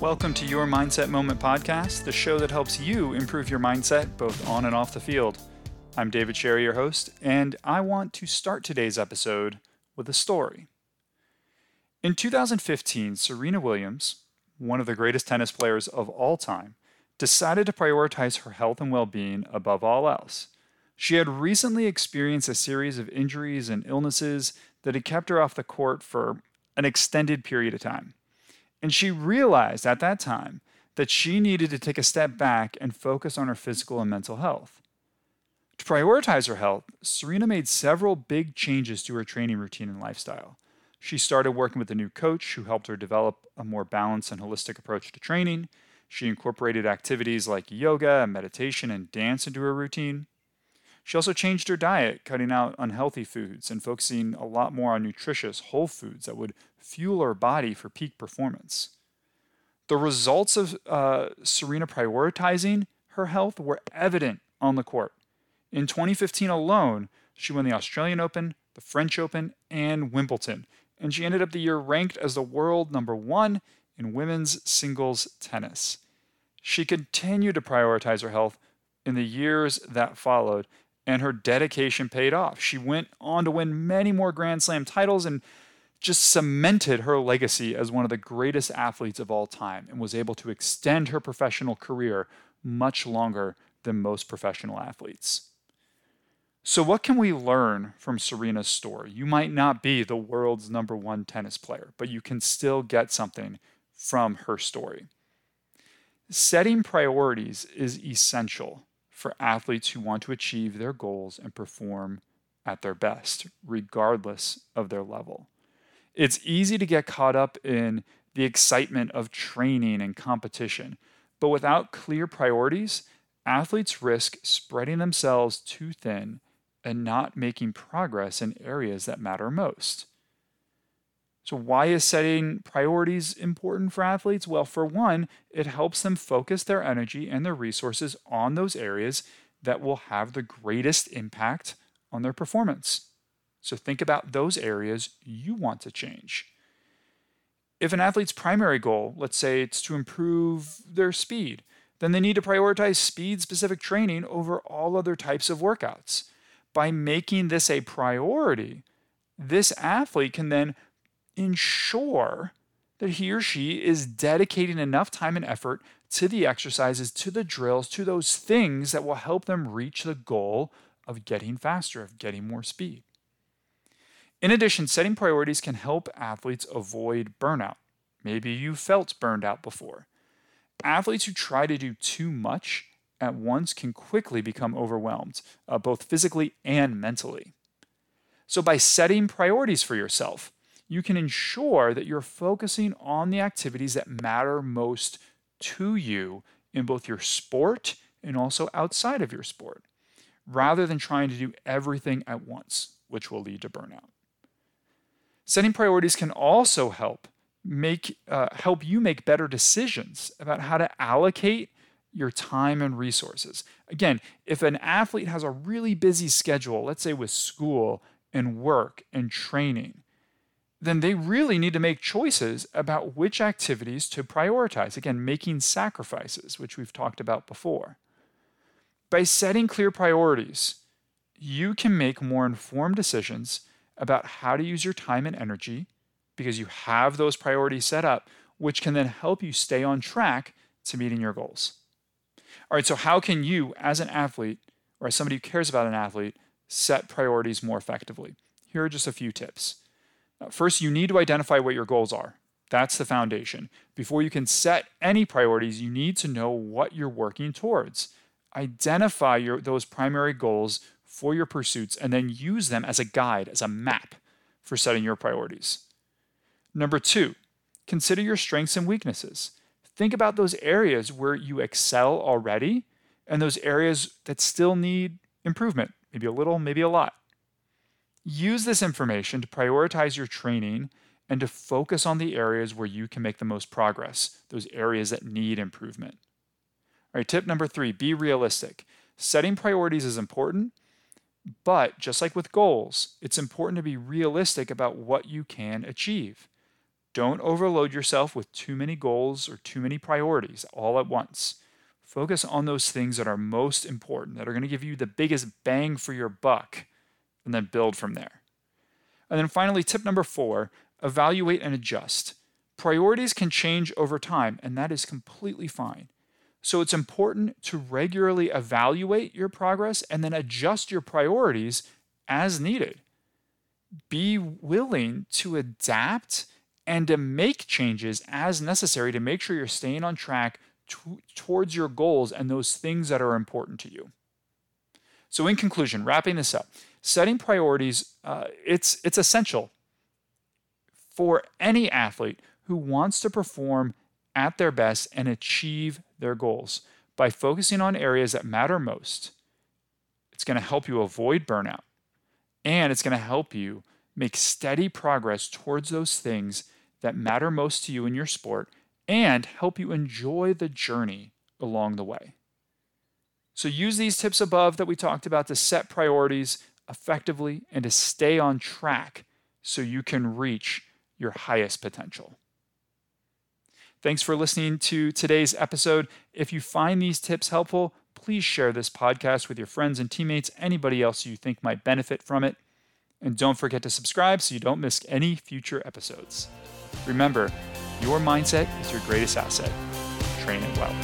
Welcome to Your Mindset Moment podcast, the show that helps you improve your mindset both on and off the field. I'm David Sherry, your host, and I want to start today's episode with a story. In 2015, Serena Williams, one of the greatest tennis players of all time, decided to prioritize her health and well being above all else. She had recently experienced a series of injuries and illnesses that had kept her off the court for an extended period of time. And she realized at that time that she needed to take a step back and focus on her physical and mental health. To prioritize her health, Serena made several big changes to her training routine and lifestyle. She started working with a new coach who helped her develop a more balanced and holistic approach to training. She incorporated activities like yoga, meditation, and dance into her routine. She also changed her diet, cutting out unhealthy foods and focusing a lot more on nutritious whole foods that would fuel her body for peak performance. The results of uh, Serena prioritizing her health were evident on the court. In 2015 alone, she won the Australian Open, the French Open, and Wimbledon, and she ended up the year ranked as the world number one in women's singles tennis. She continued to prioritize her health in the years that followed, and her dedication paid off. She went on to win many more Grand Slam titles and just cemented her legacy as one of the greatest athletes of all time and was able to extend her professional career much longer than most professional athletes. So, what can we learn from Serena's story? You might not be the world's number one tennis player, but you can still get something from her story. Setting priorities is essential for athletes who want to achieve their goals and perform at their best, regardless of their level. It's easy to get caught up in the excitement of training and competition, but without clear priorities, athletes risk spreading themselves too thin and not making progress in areas that matter most. So, why is setting priorities important for athletes? Well, for one, it helps them focus their energy and their resources on those areas that will have the greatest impact on their performance. So, think about those areas you want to change. If an athlete's primary goal, let's say it's to improve their speed, then they need to prioritize speed specific training over all other types of workouts. By making this a priority, this athlete can then ensure that he or she is dedicating enough time and effort to the exercises, to the drills, to those things that will help them reach the goal of getting faster, of getting more speed. In addition, setting priorities can help athletes avoid burnout. Maybe you felt burned out before. Athletes who try to do too much at once can quickly become overwhelmed, uh, both physically and mentally. So, by setting priorities for yourself, you can ensure that you're focusing on the activities that matter most to you in both your sport and also outside of your sport, rather than trying to do everything at once, which will lead to burnout. Setting priorities can also help make uh, help you make better decisions about how to allocate your time and resources. Again, if an athlete has a really busy schedule, let's say with school and work and training, then they really need to make choices about which activities to prioritize. Again, making sacrifices, which we've talked about before. By setting clear priorities, you can make more informed decisions about how to use your time and energy because you have those priorities set up, which can then help you stay on track to meeting your goals. All right, so how can you, as an athlete or as somebody who cares about an athlete, set priorities more effectively? Here are just a few tips. First, you need to identify what your goals are. That's the foundation. Before you can set any priorities, you need to know what you're working towards. Identify your, those primary goals for your pursuits and then use them as a guide, as a map for setting your priorities. Number two, consider your strengths and weaknesses. Think about those areas where you excel already and those areas that still need improvement, maybe a little, maybe a lot. Use this information to prioritize your training and to focus on the areas where you can make the most progress, those areas that need improvement. All right, tip number three be realistic. Setting priorities is important, but just like with goals, it's important to be realistic about what you can achieve. Don't overload yourself with too many goals or too many priorities all at once. Focus on those things that are most important, that are going to give you the biggest bang for your buck, and then build from there. And then finally, tip number four evaluate and adjust. Priorities can change over time, and that is completely fine. So it's important to regularly evaluate your progress and then adjust your priorities as needed. Be willing to adapt and to make changes as necessary to make sure you're staying on track towards your goals and those things that are important to you. So, in conclusion, wrapping this up, setting priorities uh, it's it's essential for any athlete who wants to perform at their best and achieve their goals by focusing on areas that matter most. It's going to help you avoid burnout and it's going to help you make steady progress towards those things that matter most to you in your sport and help you enjoy the journey along the way. So use these tips above that we talked about to set priorities effectively and to stay on track so you can reach your highest potential. Thanks for listening to today's episode. If you find these tips helpful, please share this podcast with your friends and teammates, anybody else you think might benefit from it. And don't forget to subscribe so you don't miss any future episodes. Remember, your mindset is your greatest asset. Train it well.